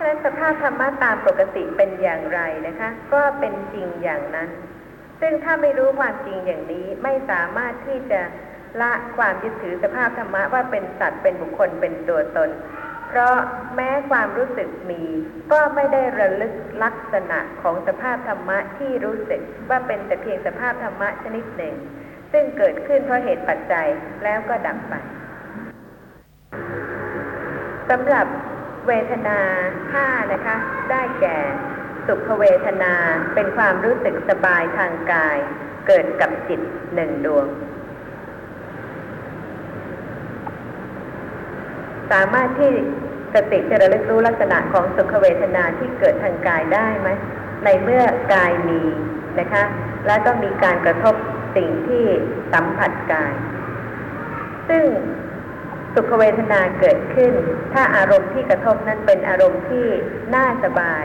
ฉะนั้นสภาพธรรมะตามปกติเป็นอย่างไรนะคะ ก็เป็นจริงอย่างนั้น ซึ่งถ้าไม่รู้ความจริงอย่างนี้ไม่สามารถที่จะละความยึดถือสภาพธรรมะว่าเป็นสัตว์เป็นบุคคลเป็นตัวตน เพราะแม้ความรู้สึกมี ก็ไม่ได้ระลึกลักษณะของสภาพธรรมะที่รู้สึกว่าเป็นแต่เพียงสภาพธรรมะชนิดหนึ่ง ซึ่งเกิดขึ้นเพราะเหตุปัจจัยแล้วก็ดับไปสำหรับ เวทนาห้านะคะ ได้แก่ สุขเวทนาเป็นความรู้สึกสบายทางกาย เกิดกับจิตหนึ่งดวง สามารถที่สติจะระลึกรู้ลักษณะของสุขเวทนาที่เกิดทางกายได้ไหม ในเมื่อกายมีนะคะ แล้วก็มีการกระทบสิ่งที่สัมผัสกาย ซึ่ง สุขเวทนาเกิดขึ้น ถ้าอารมณ์ที่กระทบนั้นเป็นอารมณ์ที่น่าสบาย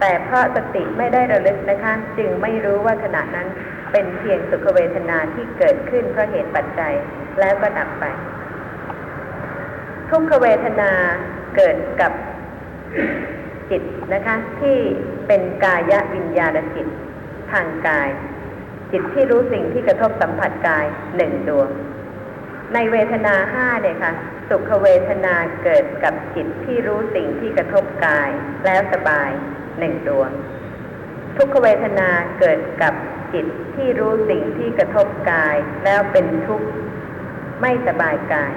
แต่เพราะสติไม่ได้ระลึกนะคะจึงไม่รู้ว่าขณะนั้นเป็นเพียงสุขเวทนาที่เกิดขึ้นเพราะเหตุปัจจัยแล้วก็ดับไป ทุกขเวทนาเกิดกับจิตนะคะที่เป็นกายวิญญาณจิตทางกาย จิตที่รู้สิ่งที่กระทบสัมผัสกายหนึ่งดวง ในเวทนาห้าเนี่ยค่ะ สุขเวทนาเกิดกับจิตที่รู้สิ่งที่กระทบกายแล้วสบายหนึ่งดวง ทุกขเวทนาเกิดกับจิตที่รู้สิ่งที่กระทบกายแล้วเป็นทุกข์ไม่สบายกาย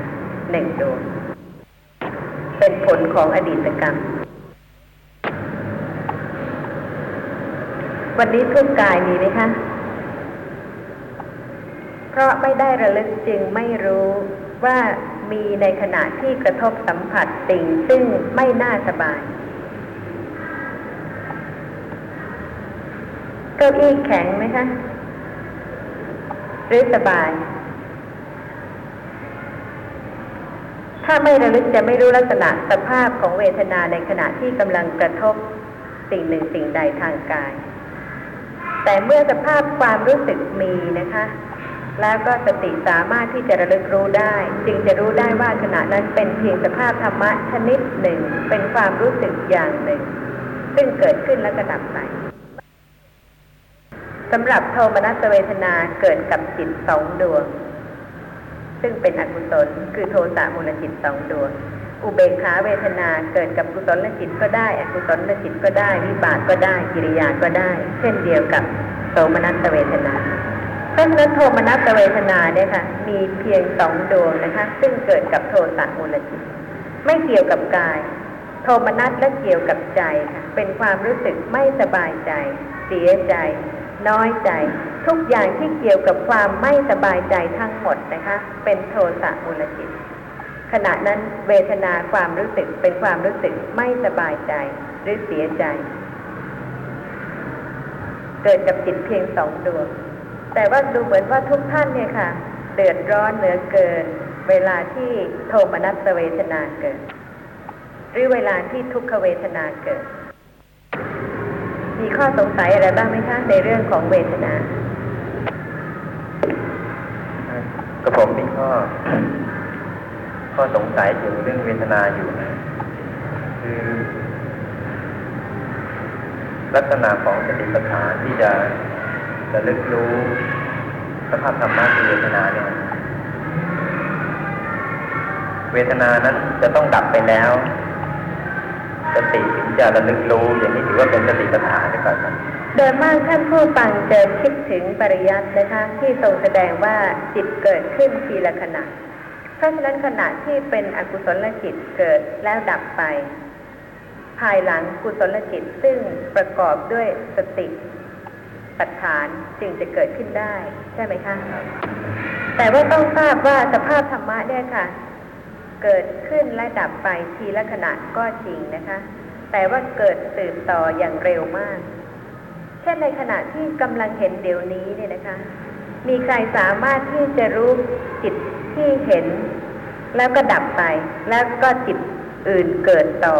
หนึ่งดวง เป็นผลของอดีตกรรม วันนี้ทุกกายมีไหมคะ เพราะไม่ได้ระลึกจึงไม่รู้ว่ามีในขณะที่กระทบสัมผัสสิ่งซึ่งไม่น่าสบายเก้าอี้แข็งไหมคะหรือสบาย ถ้าไม่ระลึกจะไม่รู้ลักษณะสภาพของเวทนาในขณะที่กำลังกระทบสิ่งหนึ่งสิ่งใดทางกาย แต่เมื่อสภาพความรู้สึกมีนะคะ แล้วก็สติสามารถที่จะระลึกรู้ได้ จึงจะรู้ได้ว่าขณะนั้นเป็นเพียงสภาพธรรมะชนิดหนึ่ง เป็นความรู้สึกอย่างหนึ่ง ซึ่งเกิดขึ้นแล้วก็ดับไปสำหรับโทมนัสเวทนาเกิดกับจิตสองดวง ซึ่งเป็นอกุศลคือโทสะมูลจิตสองดวง อุเบกขาเวทนาเกิดกับกุศลจิตก็ได้อกุศลจิตก็ได้วิบากก็ได้กิริยาก็ได้ เช่นเดียวกับโทมนัสเวทนา เพราะฉะนั้นโทมนัสเวทนาเนี่ยค่ะ มีเพียงสองดวงนะคะ ซึ่งเกิดกับโทสะมูลจิต ไม่เกี่ยวกับกาย โทมนัสและเกี่ยวกับใจค่ะ เป็นความรู้สึกไม่สบายใจ เสียใจ น้อยใจ ทุกอย่างที่เกี่ยวกับความไม่สบายใจทั้งหมดนะคะ เป็นโทสะมูลจิต ขณะนั้นเวทนาความรู้สึกเป็นความรู้สึกไม่สบายใจหรือเสียใจ เกิดกับจิตเพียงสองดวง แต่ว่าดูเหมือนว่าทุกท่านเนี่ยค่ะ เดือดร้อนเหลือเกิน เวลาที่โทมนัสเวทนาเกิด หรือเวลาที่ทุกขเวทนาเกิด มีข้อสงสัยอะไรบ้างไหมคะในเรื่องของเวทนากระผมมีข้อข้อสงสัยอยู่เรื่องเวทนาอยู่นะคือ ลักษณะของสติปัฏฐานที่จะ ระลึกรู้สภาพธรรมะคือเวทนาเนี่ย เวทนานั้นจะต้องดับไปแล้วสติถึงจะระลึกรู้อย่างนี้ถือว่าเป็นสติปัฏฐานหรือเปล่าครับโดยมากท่านผู้ฟังจะคิดถึงปริยัตินะคะที่ทรงแสดงว่าจิตเกิดขึ้นทีละขณะ เพราะฉะนั้นขณะที่เป็นอกุศลจิตเกิดแล้วดับไป ภายหลังกุศลจิตซึ่งประกอบด้วยสติ ปัฏฐานจึงจะเกิดขึ้นได้ ใช่ไหมคะ แต่ว่าต้องทราบว่าสภาพธรรมะเนี่ยค่ะ เกิดขึ้นและดับไปทีละขณะก็จริงนะคะ แต่ว่าเกิดสืบต่ออย่างเร็วมาก เช่นในขณะที่กำลังเห็นเดี๋ยวนี้เนี่ยนะคะ มีใครสามารถที่จะรู้จิตที่เห็น แล้วก็ดับไป แล้วก็จิตอื่นเกิดต่อ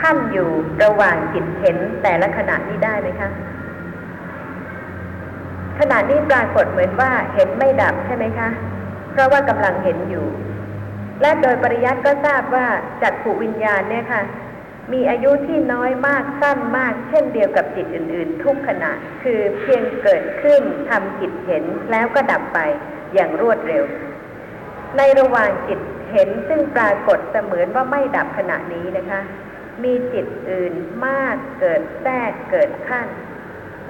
ขั้นอยู่ระหว่างจิตเห็นแต่ละขณะนี้ได้ไหมคะ ขณะนี้ปรากฏเหมือนว่าเห็นไม่ดับใช่ไหมคะ เพราะว่ากำลังเห็นอยู่ และโดยปริยัติก็ทราบว่าจักขูวิญญาณเนี่ยค่ะ มีอายุที่น้อยมากสั้นมาก เช่นเดียวกับจิตอื่น ๆ ทุกขณะ คือเพียงเกิดขึ้นทำจิตเห็นแล้วก็ดับไปอย่างรวดเร็ว ในระหว่างจิตเห็นซึ่งปรากฏเสมือนว่าไม่ดับขณะนี้นะคะ มีจิตอื่นมากเกิดแทรกเกิดขั้น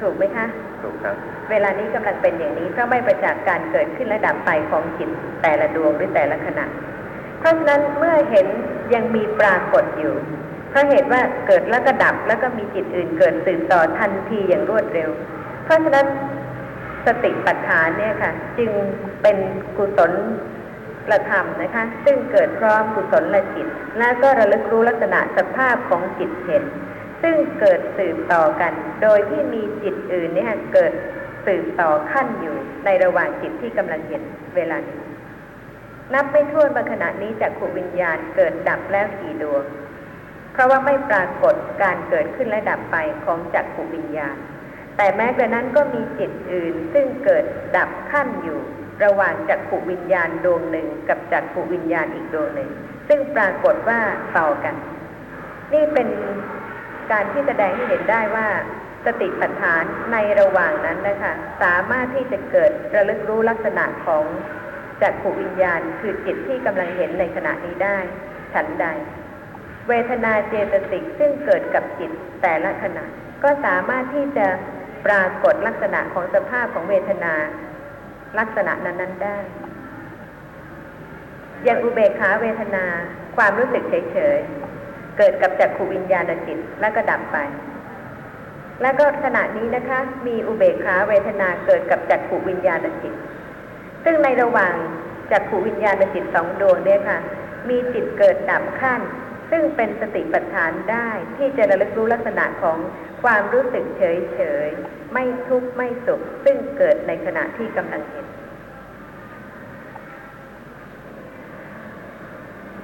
ถูกไหมคะ ถูกครับ เวลานี้กำลังเป็นอย่างนี้เพราะไม่ประจักษ์การเกิดขึ้นและดับไปของจิตแต่ละดวงหรือแต่ละขณะ เพราะฉะนั้นเมื่อเห็นยังมีปรากฏอยู่เพราะเหตุว่าเกิดแล้วก็ดับแล้วก็มีจิตอื่นเกิดสืบต่อทันทีอย่างรวดเร็ว เพราะฉะนั้นสติปัฏฐานเนี่ยค่ะ จึงเป็นกุศลละธรรมนะคะ ซึ่งเกิดพร้อมกุศลละจิต และก็ระลึกรู้ลักษณะสภาพของจิตเห็น ซึ่งเกิดสืบต่อกัน โดยที่มีจิตอื่นเนี่ยเกิด สืบต่อขั้นอยู่ในระหว่างจิตที่กำลังเห็นเวลานี้นับไม่ถ้วนบางขณะนี้จากขุวิญญาณเกิดดับแล้วกี่ดวง เพราะว่าไม่ปรากฏการเกิดขึ้นและดับไปของจักขุวิญญาณ แต่แม้กระนั้นก็มีจิตอื่นซึ่งเกิดดับขั้นอยู่ ระหว่างจักขุวิญญาณดวงหนึ่งกับจักขุวิญญาณอีกดวงหนึ่ง ซึ่งปรากฏว่าต่อกัน นี่เป็นการที่แสดงให้เห็นได้ว่า สติปัฏฐานในระหว่างนั้นนะคะสามารถที่จะเกิดระลึกรู้ลักษณะของจักขุวิญญาณ คือจิตที่กำลังเห็นในขณะนี้ได้ ฉันใด เวทนาเจตสิกซึ่งเกิดกับจิตแต่ละขณะ ก็สามารถที่จะปรากฏลักษณะของสภาพของเวทนา ลักษณะนั้นๆได้ อย่างอุเบกขาเวทนาความรู้สึกเฉยๆเกิดกับจักขูวิญญาณจิตแล้วก็ดับไป แล้วก็ขณะนี้นะคะมีอุเบกขาเวทนาเกิดกับจักขูวิญญาณจิต ซึ่งในระหว่างจักขูวิญญาณจิตสองดวงเนี่ยค่ะ มีจิตเกิดดับขั้น ซึ่งเป็นสติปัฏฐานได้ที่จะระลึกรู้ลักษณะของความรู้สึกเฉยๆไม่ทุกข์ไม่สุข ซึ่งเกิดในขณะที่กำลังเห็น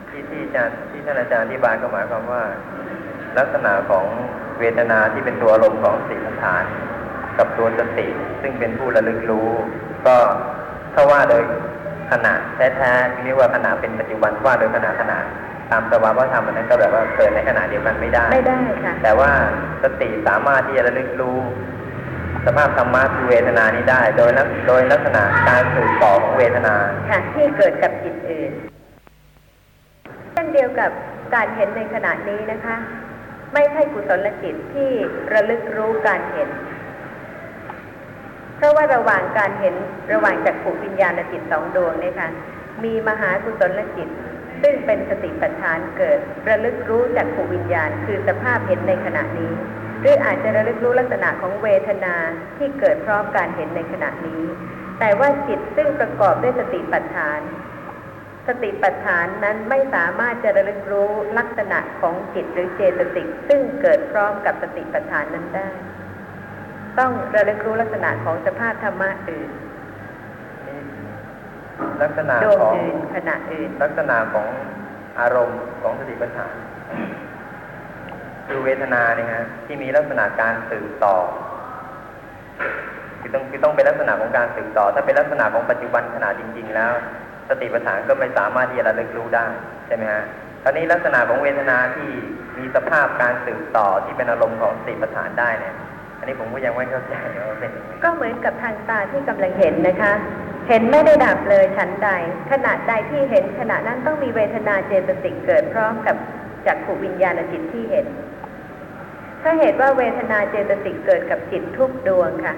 ที่ที่อาจารย์ที่ท่านอาจารย์อธิบายก็หมายความว่า ลักษณะของเวทนาที่เป็นตัวอารมณ์ของสติปัฏฐาน กับตัวสติซึ่งเป็นผู้ระลึกรู้ ก็ถ้าว่าโดยขณะแท้ๆเรียกว่าขณะเป็นปัจจุบันว่าโดยขณะขณะตามสภาวะธรรมอันนั้นก็แบบว่าเกิดในขณะเดียวกันไม่ได้ ไม่ได้ค่ะ แต่ว่าสติสามารถที่จะระลึกรู้ สภาพธรรมะคือเวทนานี้ได้ โดยลักโดยลักษณะการสืบต่อของเวทนา ค่ะที่เกิดกับจิตอื่นเช่นเดียวกับการเห็นในขณะนี้นะคะ ไม่ใช่กุศลจิตที่ระลึกรู้การเห็น เพราะว่าระหว่างการเห็นระหว่างจักขุวิญญาณจิตสองดวงเนี่ยค่ะมีมหากุศลจิต ซึ่งเป็นสติปัฏฐานเกิด ระลึกรู้จักขุวิญญาณ คือสภาพเห็นในขณะนี้ หรืออาจจะระลึกรู้ลักษณะของเวทนาที่เกิดพร้อมการเห็นในขณะนี้ แต่ว่าจิตซึ่งประกอบด้วยสติปัฏฐาน สติปัฏฐานนั้นไม่สามารถจะระลึกรู้ลักษณะของจิตหรือเจตสิกซึ่งเกิดพร้อมกับสติปัฏฐานนั้นได้ ต้องระลึกรู้ลักษณะของสภาพธรรมะอื่นลักษณะของอื่นขณะอื่น ลักษณะของอารมณ์ของสติปัฏฐาน คือเวทนาเนี่ยฮะที่มีลักษณะการสืบต่อคือต้องคือต้องเป็นลักษณะของการสืบต่อ ถ้าเป็นลักษณะของปัจจุบันขณะจริง ๆ แล้ว สติปัฏฐานก็ไม่สามารถที่จะระลึกรู้ได้ใช่ไหมฮะคราวนี้ลักษณะของเวทนาที่มีสภาพการสืบต่อที่เป็นอารมณ์ของสติปัฏฐานได้เนี่ย อันนี้ผมก็ยังไม่เข้าใจว่าเป็นยังไงก็เหมือนกับทางตาที่กำลังเห็นนะคะ เห็นไม่ได้ดับเลยฉันใด ขณะใดที่เห็นขณะนั้นต้องมีเวทนาเจตสิกเกิดพร้อมกับจักขูวิญญาณจิตที่เห็น ถ้าเหตุว่าเวทนาเจตสิกเกิดกับจิตทุกดวงค่ะ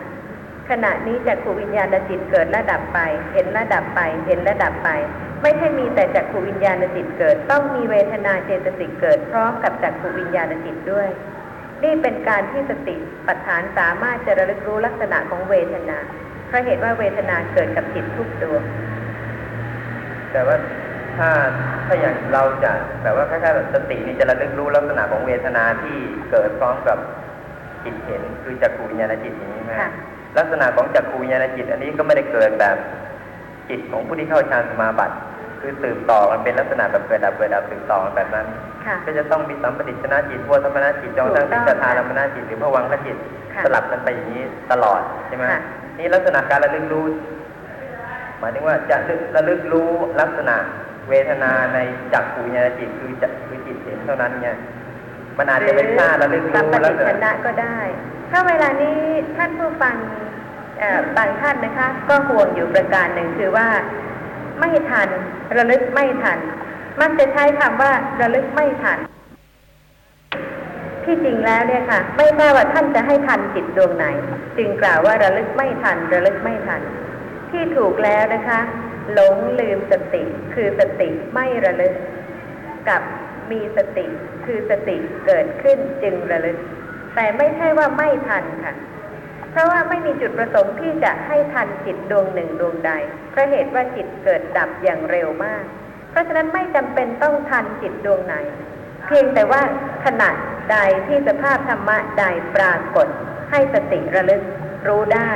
ขณะนี้จักขูวิญญาณจิตเกิดและดับไป เห็นและดับไป เห็นและดับไป ไม่ใช่มีแต่จักขูวิญญาณจิตเกิด ต้องมีเวทนาเจตสิกเกิดพร้อมกับจักขูวิญญาณจิตด้วย นี่เป็นการที่สติปัฏฐานสามารถจะระลึกรู้ลักษณะของเวทนาเพราะเหตุว่าเวทนาเกิดกับจิตทุกดวงแต่ว่าถ้าถ้าอย่างเราจะแบบว่าคล้ายๆแบบสตินี่จะระลึกรู้ลักษณะของเวทนาที่เกิดพร้อมกับจิตเห็นคือจักขูวิญญาณจิตอย่างนี้ไหมค่ะ ลักษณะของจักขูวิญญาณจิต อันนี้ก็ไม่ได้เกิดแบบจิตของผู้ที่เข้าฌานสมาบัติ คือสืบต่อมันเป็นลักษณะแบบเกิดดับเกิดดับสืบต่อกันแบบนั้นค่ะก็จะต้องมีสัมปติชนะจิตวัฏมนะจิตจงทั้งถูติกจต้องทานมนะจิตหรือพวังคจิตค่ะสลับกันไปอย่างนี้ตลอดใช่ไหมค่ะนี่ลักษณะการระลึกรู้หมายถึงว่าจะระลึกรู้ลักษณะเวทนาในจักขูวิญญาณจิตคือจะคือจิตเห็นเท่านั้นเนี่ยมมันอาจจะเป็นท่าระลึกสัมรู้ปแล้วติชนะก็ได้ ถ้าเวลานี้ท่านผู้ฟังบางท่านนะคะ ก็ห่วงอยู่ประการหนึ่งคือว่าไม่ทัน ระลึกไม่ทัน มักจะใช้คำว่าระลึกไม่ทัน ที่จริงแล้วเนี่ยค่ะ ไม่ทราบว่าท่านจะให้ทันจิตดวงไหน จึงกล่าวว่าระลึกไม่ทัน ระลึกไม่ทัน ที่ถูกแล้วนะคะ หลงลืมสติ คือสติไม่ระลึก กับมีสติ คือสติเกิดขึ้นจึงระลึก แต่ไม่ใช่ว่าไม่ทันค่ะ เพราะว่าไม่มีจุดประสงค์ที่จะให้ทันจิตดวงหนึ่งดวงใดเพราะเหตุว่าจิตเกิดดับอย่างเร็วมาก เพราะฉะนั้นไม่จำเป็นต้องทันจิตดวงไหน เพียงแต่ว่าขณะใดที่สภาพธรรมะใดปรากฏ ให้สติระลึกรู้ได้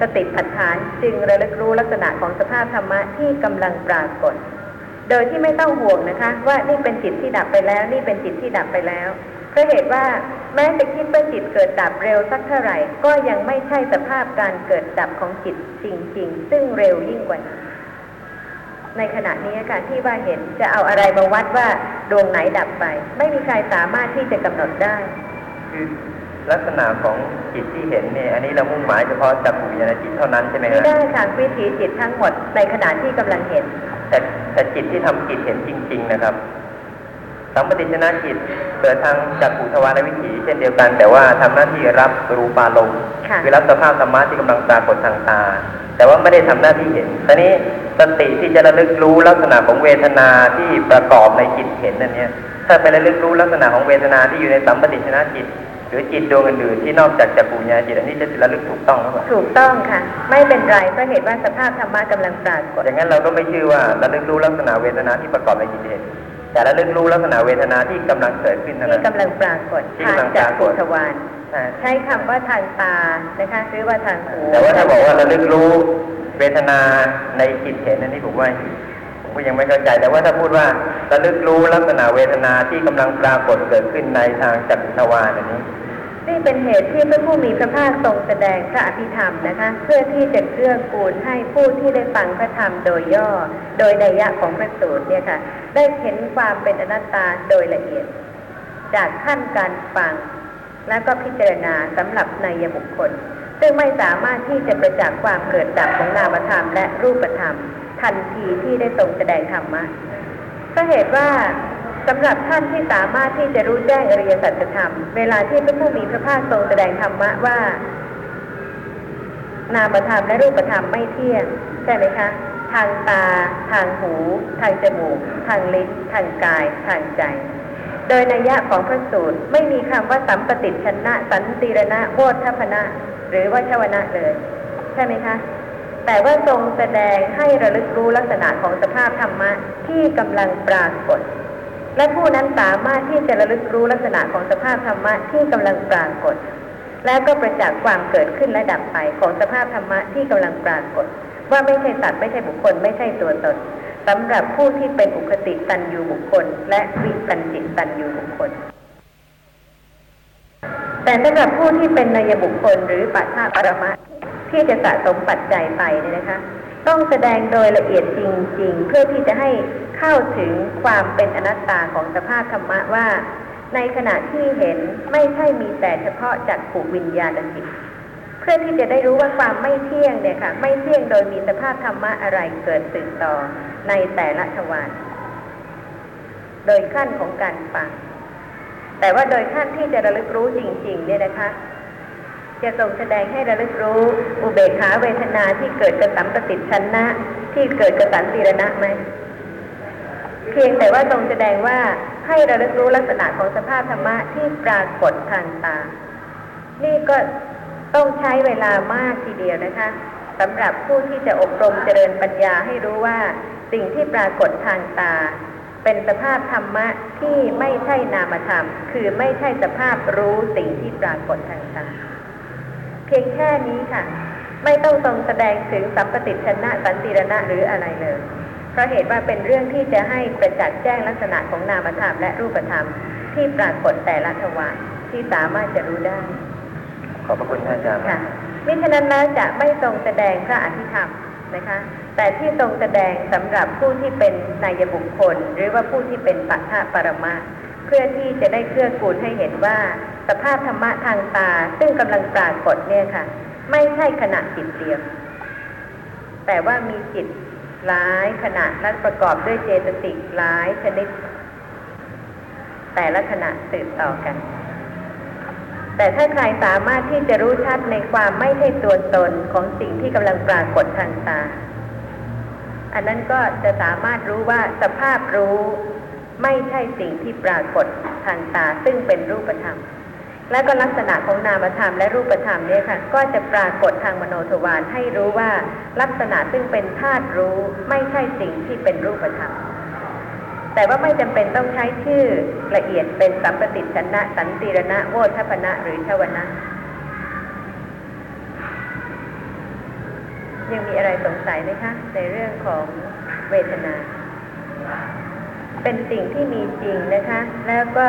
สติปัฏฐานจึงระลึกรู้ลักษณะของสภาพธรรมะที่กำลังปรากฏ โดยที่ไม่ต้องห่วงนะคะ ว่านี่เป็นจิตที่ดับไปแล้ว นี่เป็นจิตที่ดับไปแล้ว เพราะเหตุว่าแม้จะคิดว่าจิตเกิดดับเร็วสักเท่าไหร่ ก็ยังไม่ใช่สภาพการเกิดดับของจิตจริง ๆ ซึ่งเร็วยิ่งกว่านั้นในขณะนี้ค่ะที่ว่าเห็นจะเอาอะไรมาวัดว่าดวงไหนดับไป ไม่มีใครสามารถที่จะกำหนดได้คือลักษณะของจิตที่เห็นเนี่ยอันนี้เรามุ่งหมายเฉพาะจักขุวิญญาณจิตเท่านั้นใช่ไหมไม่ฮะได้ค่ะวิถีจิตทั้งหมดในขณะที่กำลังเห็น แต่แต่จิตที่ทำจิตเห็นจริง ๆ นะครับสัมปติชนะจิต เกิดทางจักขุทวารวิถีเช่นเดียวกัน แต่ว่าทำหน้าที่รับรูปารมณ์ค่ะคือรับสภาพธรรมะที่กำลังปรากฏทางตา แต่ว่าไม่ได้ทำหน้าที่เห็นตอนนี้สติที่จะระลึกรู้ลักษณะของเวทนาที่ประกอบในจิตเห็นนั่นเนี่ยถ้าไประลึกรู้ลักษณะของเวทนาที่อยู่ในสัมปติชนะจิต หรือจิตดวงอื่นๆที่นอกจากจักขุวิญญาณจิตอันนี้จะระลึกถูกต้องหรือเปล่าถูกต้องค่ะ ไม่เป็นไรเพราะเหตุว่าสภาพธรรมะกำลังปรากฏอย่างนั้นเราก็ไม่ชื่อว่าระลึกรู้ลักษณะเวทนาที่ประกอบในจิตเห็น แต่ระลึกรู้ลักษณะเวทนาที่กำลังเกิดขึ้นเท่าที่นั้นกำลังปรากฏที่ทางกำลังปจากรากฏขุทวารใช่ใช้คำว่าทางตานะคะหรือว่าทางหูแต่ว่าถ้าบอกว่าระลึกรู้เวทนาในจิตเห็นอันนี้ผมว่าผมก็ยังไม่เข้าใจ แต่ว่าถ้าพูดว่าระลึกรู้ลักษณะเวทนาที่กำลังปรากฏเกิดขึ้นในทางจักรทวารอันนี้ นี่เป็นเหตุที่พระผู้มีพระภาคทรงแสดงพระอภิธรรมนะคะ เพื่อที่จะเกื้อกูลให้ผู้ที่ได้ฟังพระธรรมโดยย่อ โดยนัยยะของพระสูตรเนี่ยค่ะ ได้เห็นความเป็นอนัตตาโดยละเอียด จากขั้นการฟัง และก็พิจารณาสำหรับนัยบุคคล ซึ่งไม่สามารถที่จะประจักษ์ความเกิดดับของนามธรรมและรูปธรรม ทันทีที่ได้ทรงแสดงธรรมะก็เหตุว่า สำหรับท่านที่สามารถที่จะรู้แจ้งอริยสัจธรรม เวลาที่พระผู้มีพระภาคทรงแสดงธรรมะว่า นามธรรมและรูปธรรมไม่เที่ยง ใช่ไหมคะ ทางตา ทางหู ทางจมูก ทางลิ้น ทางกาย ทางใจ โดยนัยยะของพระสูตรไม่มีคำว่าสัมปติชนะ สันติรณะโวทัพนะ หรือว่าชวนะเลย ใช่ไหมคะแต่ว่าทรงแสดงให้ระลึกรู้ลักษณะของสภาพธรรมะที่กำลังปรากฏ และผู้นั้นสามารถที่จะระลึกรู้ลักษณะของสภาพธรรมะที่กำลังปรากฏ และก็ประจักษ์ความเกิดขึ้นและดับไปของสภาพธรรมะที่กำลังปรากฏ ว่าไม่ใช่สัตว์ไม่ใช่บุคคล ไม่ใช่ตัวตนสำหรับผู้ที่เป็นอุคติตันยูบุคคล และวิปัญจิตตันยูบุคคล แต่สำหรับผู้ที่เป็นนายบุคคลหรือปัจฉาปรมะที่จะสะสมปัจจัยไปเนี่ยนะคะ ต้องแสดงโดยละเอียดจริง ๆ เพื่อที่จะให้ เข้าถึงความเป็นอนัตตาของสภาพธรรมะว่า ในขณะที่เห็นไม่ใช่มีแต่เฉพาะจากผูวิญญาณจิตเพื่อที่จะได้รู้ว่าความไม่เที่ยงเนี่ยค่ะ ไม่เที่ยงโดยมีสภาพธรรมะอะไรเกิดสืบต่อในแต่ละทวารโดยขั้นของการฟัง แต่ว่าโดยขั้นที่จะระลึกรู้จริง ๆ เนี่ยนะคะจะทรงแสดงให้ระลึกรู้ อุเบกขาเวทนาที่เกิดกระสัมปติชนนะที่เกิดกระสันติรณะไหม เพียงแต่ว่าทรงแสดงว่าให้ระลึกรู้ลักษณะของสภาพธรรมะที่ปรากฏทางตา นี่ก็ต้องใช้เวลามากทีเดียวนะคะสำหรับผู้ที่จะอบรมเจริญปัญญาให้รู้ว่าสิ่งที่ปรากฏทางตา เป็นสภาพธรรมะที่ไม่ใช่นามธรรม คือไม่ใช่สภาพรู้สิ่งที่ปรากฏทางตา เพียงแค่นี้ค่ะ ไม่ต้องทรงแสดงถึงสัมปติชนะสันติรณะหรืออะไรเลย เพราะเหตุว่าเป็นเรื่องที่จะให้ประจักษ์แจ้งลักษณะของนามธรรมและรูปธรรมที่ปรากฏแต่ละทวารที่สามารถจะรู้ได้ ขอบพระคุณท่านอาจารย์ค่ะมิฉะนั้นแล้วจะไม่ทรงแสดงพระอภิธรรมนะคะ แต่ที่ทรงแสดงสำหรับผู้ที่เป็นนายบุคคล หรือว่าผู้ที่เป็นปัทภปรมะเพื่อพื่อที่จะได้เกื้อกูลให้เห็นว่า สภาพธรรมะทางตา ซึ่งกำลังปรากฏเนี่ยค่ะ ไม่ใช่ขณะจิตเดียวแต่ว่ามีจิต หลายขณะและประกอบด้วยเจตสิกหลายชนิด แต่ละขณะสืบต่อกัน แต่ถ้าใครสามารถที่จะรู้ชัดในความไม่ใช่ตัวตนของสิ่งที่กำลังปรากฏทางตา อันนั้นก็จะสามารถรู้ว่าสภาพรู้ ไม่ใช่สิ่งที่ปรากฏทางตาซึ่งเป็นรูปธรรม และก็ลักษณะของนามธรรมและรูปธรรมเนี่ยค่ะ ก็จะปรากฏทางมโนทวารให้รู้ว่าลักษณะซึ่งเป็นธาตุรู้ไม่ใช่สิ่งที่เป็นรูปธรรม แต่ว่าไม่จำเป็นต้องใช้ชื่อละเอียดเป็นสัมปติชนะ สันติรณะโวทัพนะหรือชวนะ ยังมีอะไรสงสัยไหมคะ ในเรื่องของเวทนา เป็นสิ่งที่มีจริงนะคะ แล้วก็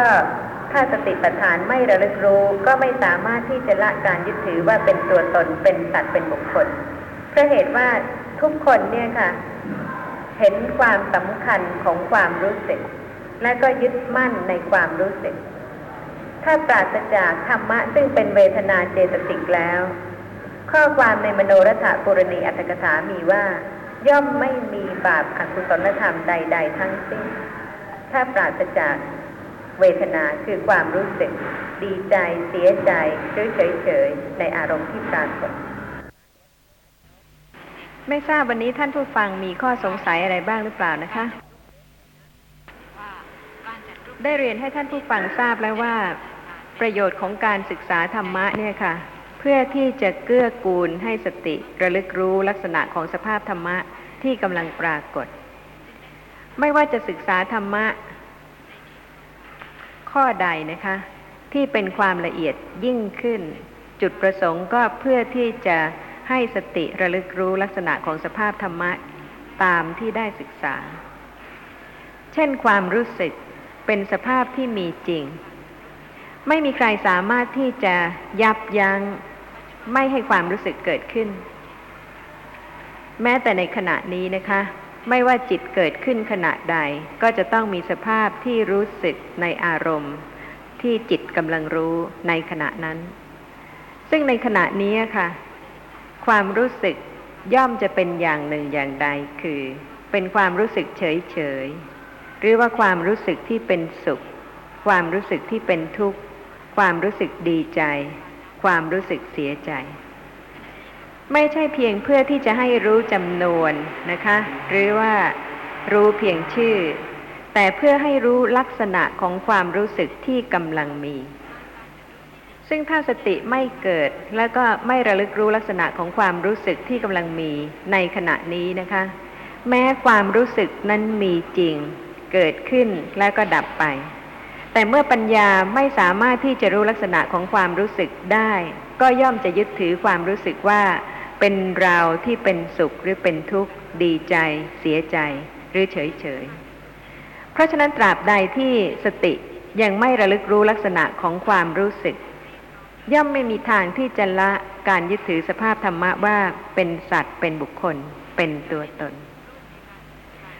ถ้าสติปัฏฐานไม่ระลึกรู้ก็ไม่สามารถที่จะละการยึดถือว่าเป็นตัวตนเป็นสัตว์เป็นบุคคลเพราะเหตุว่าทุกคนเนี่ยค่ะ เห็นความสำคัญของความรู้สึก และก็ยึดมั่นในความรู้สึก ถ้าปราศจากธรรมะซึ่งเป็นเวทนาเจตสิกแล้ว ข้อความในมโนรถปุรณีอัตถกถามีว่า ย่อมไม่มีบาปอกุศลธรรมใด ๆ ทั้งสิ้น ถ้าปราศจาก เวทนาคือความรู้สึก ดีใจเสียใจหรือเฉยๆในอารมณ์ที่ปรากฏไม่ทราบวันนี้ท่านผู้ฟังมีข้อสงสัยอะไรบ้างหรือเปล่านะคะ ได้เรียนให้ท่านผู้ฟังทราบแล้วว่า ประโยชน์ของการศึกษาธรรมะเนี่ยค่ะ เพื่อที่จะเกื้อกูลให้สติระลึกรู้ลักษณะของสภาพธรรมะที่กำลังปรากฏ ไม่ว่าจะศึกษาธรรมะ ข้อใดนะคะ ที่เป็นความละเอียดยิ่งขึ้น จุดประสงค์ก็เพื่อที่จะให้สติระลึกรู้ลักษณะของสภาพธรรมะตามที่ได้ศึกษา เช่นความรู้สึกเป็นสภาพที่มีจริง ไม่มีใครสามารถที่จะยับยัง้งไม่ให้ความรู้สึกเกิดขึ้น แม้แต่ในขณะนี้นะคะ ไม่ว่าจิตเกิดขึ้นขณะใด ก็จะต้องมีสภาพที่รู้สึกในอารมณ์ ที่จิตกำลังรู้ในขณะนั้น ซึ่งในขณะนี้ค่ะ ความรู้สึกย่อมจะเป็นอย่างหนึ่งอย่างใดคือ เป็นความรู้สึกเฉยเฉยหรือว่าความรู้สึกที่เป็นสุข ความรู้สึกที่เป็นทุกข์ ความรู้สึกดีใจ ความรู้สึกเสียใจ ไม่ใช่เพียงเพื่อที่จะให้รู้จำนวนนะคะ หรือว่ารู้เพียงชื่อ แต่เพื่อให้รู้ลักษณะของความรู้สึกที่กำลังมี ซึ่งถ้าสติไม่เกิดแล้วก็ไม่ระลึกรู้ลักษณะของความรู้สึกที่กำลังมีในขณะนี้นะคะ แม้ความรู้สึกนั้นมีจริง เกิดขึ้นแล้วก็ดับไป แต่เมื่อปัญญาไม่สามารถที่จะรู้ลักษณะของความรู้สึกได้ ก็ย่อมจะยึดถือความรู้สึกว่า เป็นเราที่เป็นสุขหรือเป็นทุกข์ ดีใจ เสียใจ หรือเฉยเฉยเพราะฉะนั้นตราบใดที่สติยังไม่ระลึกรู้ลักษณะของความรู้สึก ย่อมไม่มีทางที่จะละการยึดถือสภาพธรรมะว่าเป็นสัตว์เป็นบุคคล เป็นตัวตน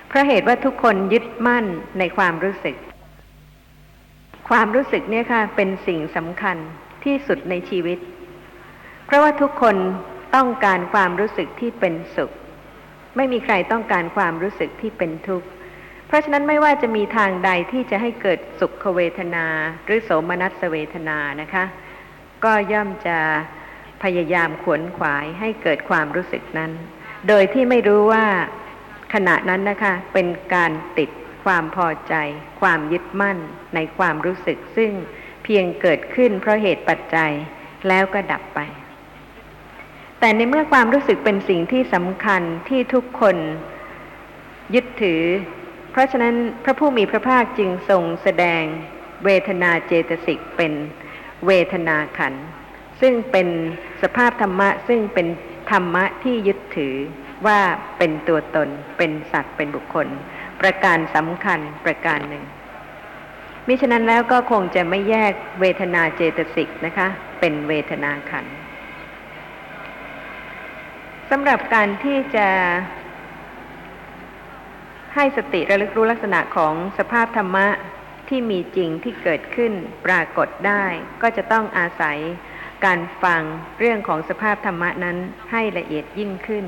เพราะเหตุว่าทุกคนยึดมั่นในความรู้สึก ความรู้สึกเนี่ยค่ะเป็นสิ่งสำคัญที่สุดในชีวิต เพราะว่าทุกคน ต้องการความรู้สึกที่เป็นสุข ไม่มีใครต้องการความรู้สึกที่เป็นทุกข์ เพราะฉะนั้นไม่ว่าจะมีทางใดที่จะให้เกิดสุขเวทนา หรือโสมนัสเวทนานะคะ ก็ย่อมจะพยายามขวนขวายให้เกิดความรู้สึกนั้น โดยที่ไม่รู้ว่าขณะนั้นนะคะ เป็นการติดความพอใจ ความยึดมั่นในความรู้สึกซึ่งเพียงเกิดขึ้นเพราะเหตุปัจจัยแล้วก็ดับไป แต่ในเมื่อความรู้สึกเป็นสิ่งที่สำคัญที่ทุกคนยึดถือ เพราะฉะนั้นพระผู้มีพระภาคจึงทรงแสดงเวทนาเจตสิกเป็นเวทนาขันธ์ซึ่งเป็นสภาพธรรมะ ซึ่งเป็นธรรมะที่ยึดถือว่าเป็นตัวตนเป็นสัตว์เป็นบุคคล ประการสำคัญประการหนึ่งมิฉะนั้นแล้วก็คงจะไม่แยกเวทนาเจตสิกนะคะ เป็นเวทนาขันธ์ สำหรับการที่จะให้สติระลึกรู้ลักษณะของสภาพธรรมะที่มีจริงที่เกิดขึ้นปรากฏได้ ก็จะต้องอาศัยการฟังเรื่องของสภาพธรรมะนั้นให้ละเอียดยิ่งขึ้น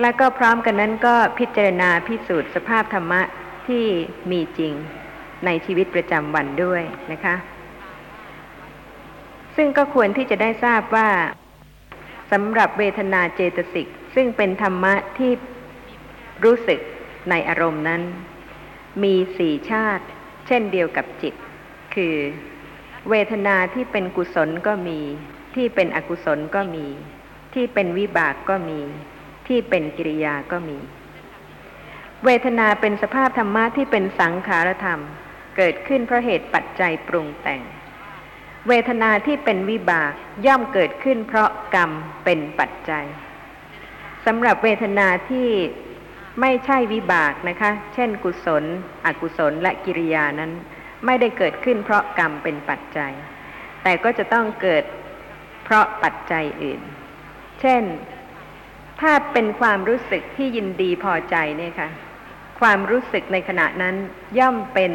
และก็พร้อมกันนั้นก็พิจารณาพิสูจน์สภาพธรรมะที่มีจริงในชีวิตประจำวันด้วยนะคะ ซึ่งก็ควรที่จะได้ทราบว่า สำหรับเวทนาเจตสิกซึ่งเป็นธรรมะที่รู้สึกในอารมณ์นั้น มีสี่ชาติ เช่นเดียวกับจิต คือ เวทนาที่เป็นกุศลก็มี ที่เป็นอกุศลก็มี ที่เป็นวิบากก็มี ที่เป็นกิริยาก็มี เวทนาเป็นสภาพธรรมะที่เป็นสังขารธรรม เกิดขึ้นเพราะเหตุปัจจัยปรุงแต่ง เวทนาที่เป็นวิบากย่อมเกิดขึ้นเพราะกรรมเป็นปัจจัยสำหรับเวทนาที่ไม่ใช่วิบากนะคะ เช่น กุศล อกุศลและกิริยานั้น ไม่ได้เกิดขึ้นเพราะกรรมเป็นปัจจัย แต่ก็จะต้องเกิดเพราะปัจจัยอื่น เช่น ถ้าเป็นความรู้สึกที่ยินดีพอใจเนี่ยค่ะ ความรู้สึกในขณะนั้นย่อมเป็น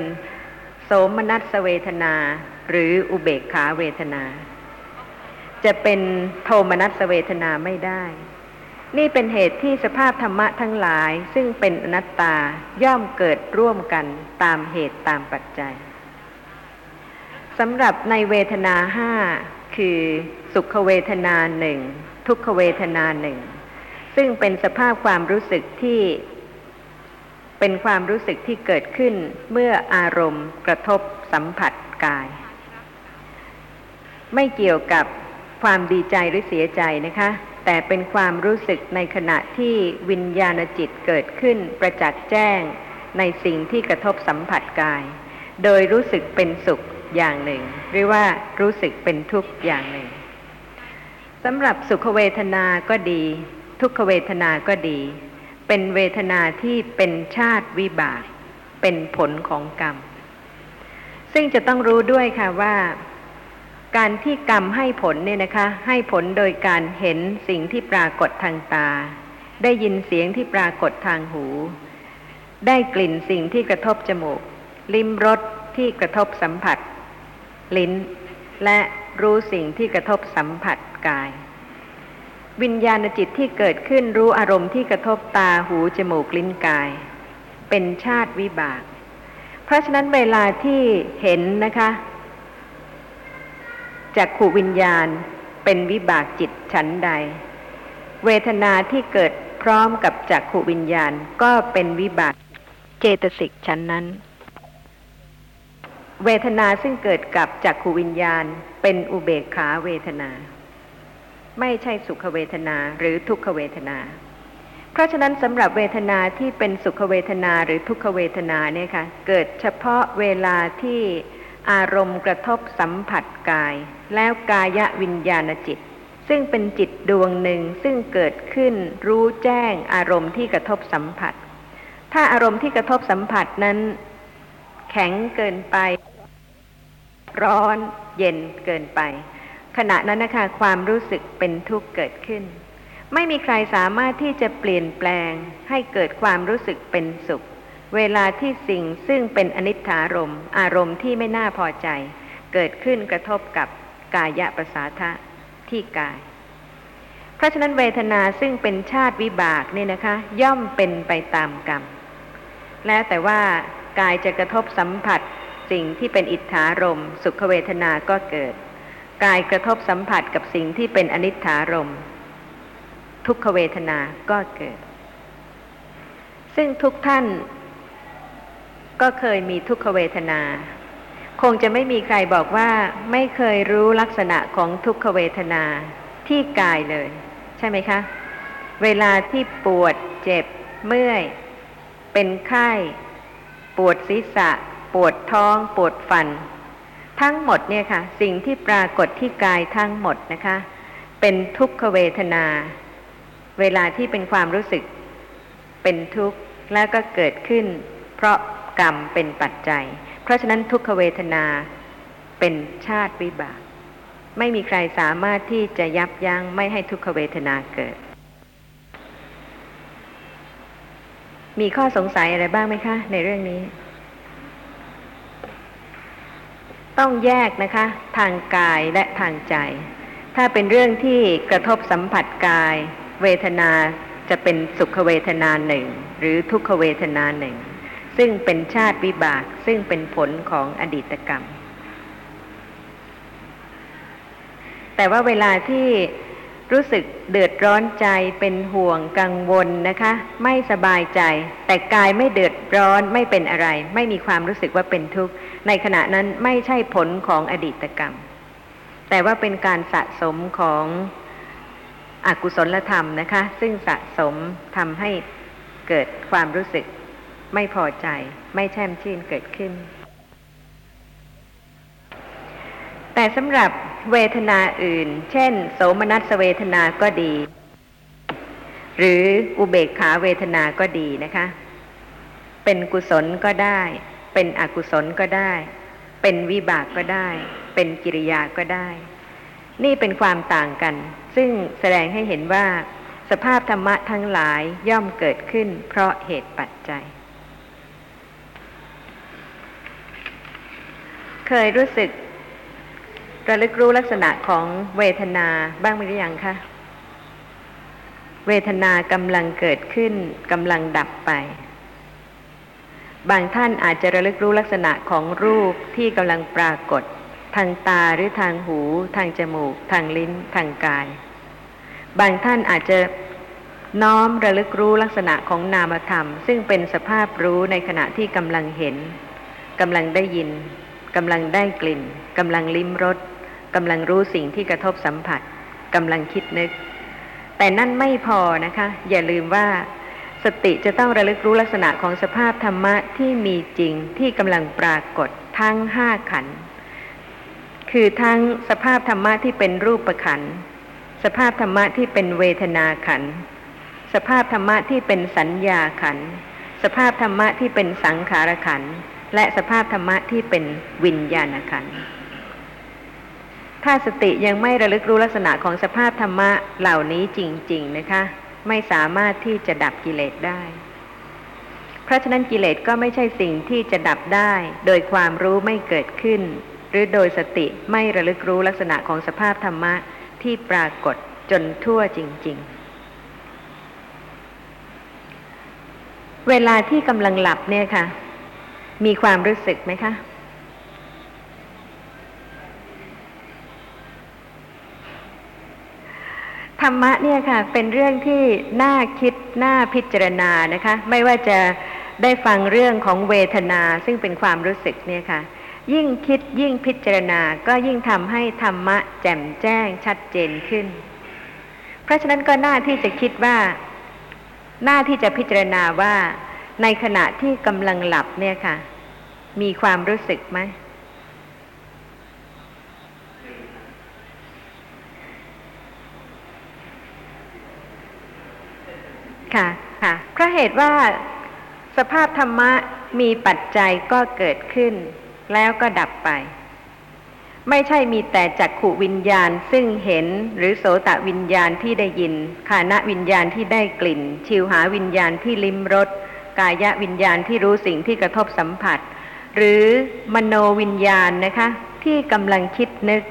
โสมนัสเวทนา หรืออุเบกขาเวทนา จะเป็นโทมนัสเวทนาไม่ได้ นี่เป็นเหตุที่สภาพธรรมะทั้งหลายซึ่งเป็นอนัตตาย่อมเกิดร่วมกันตามเหตุตามปัจจัยสำหรับในเวทนาห้าคือสุขเวทนาหนึ่งทุกขเวทนาหนึ่งซึ่งเป็นสภาพความรู้สึกที่ เป็นความรู้สึกที่เกิดขึ้นเมื่ออารมณ์กระทบสัมผัสกาย ไม่เกี่ยวกับความดีใจหรือเสียใจนะคะ แต่เป็นความรู้สึกในขณะที่วิญญาณจิตเกิดขึ้นประจักษ์แจ้ง ในสิ่งที่กระทบสัมผัสกาย โดยรู้สึกเป็นสุขอย่างหนึ่ง หรือว่ารู้สึกเป็นทุกข์อย่างหนึ่งสำหรับสุขเวทนาก็ดี ทุกขเวทนาก็ดี เป็นเวทนาที่เป็นชาติวิบาก เป็นผลของกรรม ซึ่งจะต้องรู้ด้วยค่ะว่า การที่กรรมให้ผลเนี่ยนะคะ ให้ผลโดยการเห็นสิ่งที่ปรากฏทางตา ได้ยินเสียงที่ปรากฏทางหู ได้กลิ่นสิ่งที่กระทบจมูก ลิ้มรสที่กระทบสัมผัส ลิ้น และรู้สิ่งที่กระทบสัมผัสกาย วิญญาณจิตที่เกิดขึ้นรู้อารมณ์ที่กระทบตาหูจมูกลิ้นกาย เป็นชาติวิบาก เพราะฉะนั้นเวลาที่เห็นนะคะ จากขูวิญญาณเป็นวิบากจิตชั้นใด เวทนาที่เกิดพร้อมกับจักขูวิญญาณก็เป็นวิบากเจตสิกชั้นนั้น เวทนาซึ่งเกิดกับจักขูวิญญาณเป็นอุเบกขาเวทนา ไม่ใช่สุขเวทนาหรือทุกขเวทนา เพราะฉะนั้นสำหรับเวทนาที่เป็นสุขเวทนาหรือทุกขเวทนาเนี่ยค่ะเกิดเฉพาะเวลาที่ อารมณ์กระทบสัมผัสกาย แล้วกายวิญญาณจิต ซึ่งเป็นจิตดวงหนึ่งซึ่งเกิดขึ้นรู้แจ้งอารมณ์ที่กระทบสัมผัส ถ้าอารมณ์ที่กระทบสัมผัสนั้น แข็งเกินไป ร้อนเย็นเกินไป ขณะนั้นนะคะความรู้สึกเป็นทุกข์เกิดขึ้น ไม่มีใครสามารถที่จะเปลี่ยนแปลงให้เกิดความรู้สึกเป็นสุข เวลาที่สิ่งซึ่งเป็นอนิจฐารมอารมณ์ที่ไม่น่าพอใจ เกิดขึ้นกระทบกับกายะประสาทะที่กาย เพราะฉะนั้นเวทนาซึ่งเป็นชาติวิบากเนี่ยนะคะ ย่อมเป็นไปตามกรรม แล้วแต่ว่ากายจะกระทบสัมผัสสิ่งที่เป็นอิทธารมสุขเวทนาก็เกิด กายกระทบสัมผัสกับสิ่งที่เป็นอนิจฐารมทุกขเวทนาก็เกิด ซึ่งทุกท่าน ก็เคยมีทุกขเวทนา คงจะไม่มีใครบอกว่าไม่เคยรู้ลักษณะของทุกขเวทนาที่กายเลย ใช่ไหมคะ เวลาที่ปวดเจ็บเมื่อย เป็นไข้ ปวดศีรษะ ปวดท้อง ปวดฟัน ทั้งหมดเนี่ยค่ะ สิ่งที่ปรากฏที่กายทั้งหมดนะคะ เป็นทุกขเวทนา เวลาที่เป็นความรู้สึก เป็นทุกข์แล้วก็เกิดขึ้น เพราะ กรรมเป็นปัจจัย เพราะฉะนั้นทุกขเวทนาเป็นชาติวิบาก ไม่มีใครสามารถที่จะยับยั้งไม่ให้ทุกขเวทนาเกิด มีข้อสงสัยอะไรบ้างไหมคะ ในเรื่องนี้ ต้องแยกนะคะ ทางกายและทางใจ ถ้าเป็นเรื่องที่กระทบสัมผัสกาย เวทนาจะเป็นสุขเวทนาหนึ่ง หรือทุกขเวทนาหนึ่ง ซึ่งเป็นชาติวิบากซึ่งเป็นผลของอดีตกรรม แต่ว่าเวลาที่รู้สึกเดือดร้อนใจเป็นห่วงกังวลนะคะ ไม่สบายใจ แต่กายไม่เดือดร้อนไม่เป็นอะไร ไม่มีความรู้สึกว่าเป็นทุกข์ ในขณะนั้นไม่ใช่ผลของอดีตกรรม แต่ว่าเป็นการสะสมของอกุศลธรรมนะคะ ซึ่งสะสมทำให้เกิดความรู้สึก ไม่พอใจ ไม่แช่มชื่นเกิดขึ้น แต่สำหรับเวทนาอื่น เช่น โสมนัสเวทนาก็ดี หรืออุเบกขาเวทนาก็ดีนะคะ เป็นกุศลก็ได้ เป็นอกุศลก็ได้ เป็นวิบากก็ได้ เป็นกิริยาก็ได้ นี่เป็นความต่างกัน ซึ่งแสดงให้เห็นว่าสภาพธรรมะทั้งหลายย่อมเกิดขึ้นเพราะเหตุปัจจัย เคยรู้สึกระลึกรู้ลักษณะของเวทนาบ้างไหมหรือยังคะเวทนากำลังเกิดขึ้นกำลังดับไป บางท่านอาจจะระลึกรู้ลักษณะของรูปที่กำลังปรากฏ ทางตาหรือทางหู ทางจมูก ทางลิ้น ทางกาย บางท่านอาจจะน้อมระลึกรู้ลักษณะของนามธรรม ซึ่งเป็นสภาพรู้ในขณะที่กำลังเห็นกำลังได้ยิน กำลังได้กลิ่นกำลังลิ้มรสกำลังรู้สิ่งที่กระทบสัมผัสกำลังคิดนึก แต่นั่นไม่พอนะคะ อย่าลืมว่า สติจะต้องระลึกรู้ลักษณะของสภาพธรรมะที่มีจริงที่กำลังปรากฏทั้งห้าขัน คือทั้งสภาพธรรมะที่เป็นรูปขัน สภาพธรรมะที่เป็นเวทนาขัน สภาพธรรมะที่เป็นสัญญาขัน สภาพธรรมะที่เป็นสังขารขันธ์ และสภาพธรรมะที่เป็นวิญญาณขันธ์ถ้าสติยังไม่ระลึกรู้ลักษณะของสภาพธรรมะเหล่านี้จริง ๆ นะคะ ไม่สามารถที่จะดับกิเลสได้ เพราะฉะนั้นกิเลสก็ไม่ใช่สิ่งที่จะดับได้ โดยความรู้ไม่เกิดขึ้น หรือโดยสติไม่ระลึกรู้ลักษณะของสภาพธรรมะที่ปรากฏจนทั่วจริง ๆ เวลาที่กำลังหลับเนี่ยค่ะ มีความรู้สึกไหมคะ ธรรมะเนี่ยค่ะ เป็นเรื่องที่น่าคิดน่าพิจารณานะคะ ไม่ว่าจะได้ฟังเรื่องของเวทนาซึ่งเป็นความรู้สึกเนี่ยค่ะ ยิ่งคิดยิ่งพิจารณาก็ยิ่งทำให้ธรรมะแจ่มแจ้งชัดเจนขึ้น เพราะฉะนั้นก็น่าที่จะคิดว่าน่าที่จะพิจารณาว่า ในขณะที่กำลังหลับเนี่ยค่ะ มีความรู้สึกไหมค่ะค่ะเพราะเหตุว่าสภาพธรรมะมีปัจจัยก็เกิดขึ้น แล้วก็ดับไป ไม่ใช่มีแต่จักขุวิญญาณซึ่งเห็นหรือโสตวิญญาณที่ได้ยินคานวิญญาณที่ได้กลิ่น ชิวหาวิญญาณที่ลิ้มรส กายวิญญาณที่รู้สิ่งที่กระทบสัมผัส หรือมโนวิญญาณนะคะ ที่กำลังคิดนึก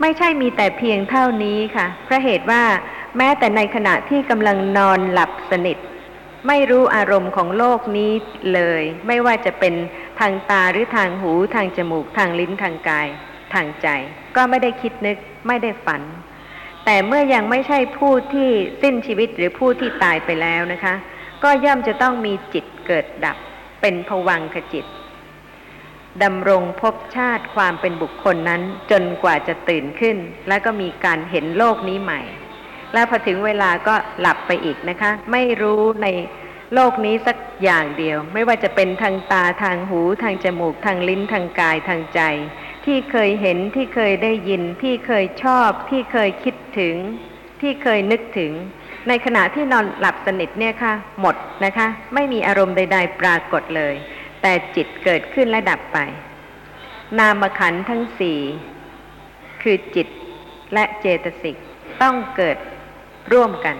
ไม่ใช่มีแต่เพียงเท่านี้ค่ะเพราะเหตุว่าแม้แต่ในขณะที่กำลังนอนหลับสนิท ไม่รู้อารมณ์ของโลกนี้เลย ไม่ว่าจะเป็นทางตาหรือทางหูทางจมูกทางลิ้นทางกาย ทางใจ ก็ไม่ได้คิดนึกไม่ได้ฝัน แต่เมื่อยังไม่ใช่ผู้ที่สิ้นชีวิตหรือผู้ที่ตายไปแล้วนะคะ ก็ย่อมจะต้องมีจิตเกิดดับ เป็นผวังขจิตดำรงภพชาติความเป็นบุคคลนั้นจนกว่าจะตื่นขึ้น และก็มีการเห็นโลกนี้ใหม่ แล้วพอถึงเวลาก็หลับไปอีกนะคะ ไม่รู้ในโลกนี้สักอย่างเดียว ไม่ว่าจะเป็นทางตาทางหูทางจมูกทางลิ้นทางกายทางใจ ที่เคยเห็นที่เคยได้ยินที่เคยชอบ ที่เคยคิดถึง ที่เคยนึกถึง ในขณะที่นอนหลับสนิทเนี่ยค่ะ หมดนะคะ ไม่มีอารมณ์ใด ๆ ปรากฏเลย แต่จิตเกิดขึ้นและดับไป นามขันธ์ทั้งสี่คือจิตและเจตสิกต้องเกิดร่วมกัน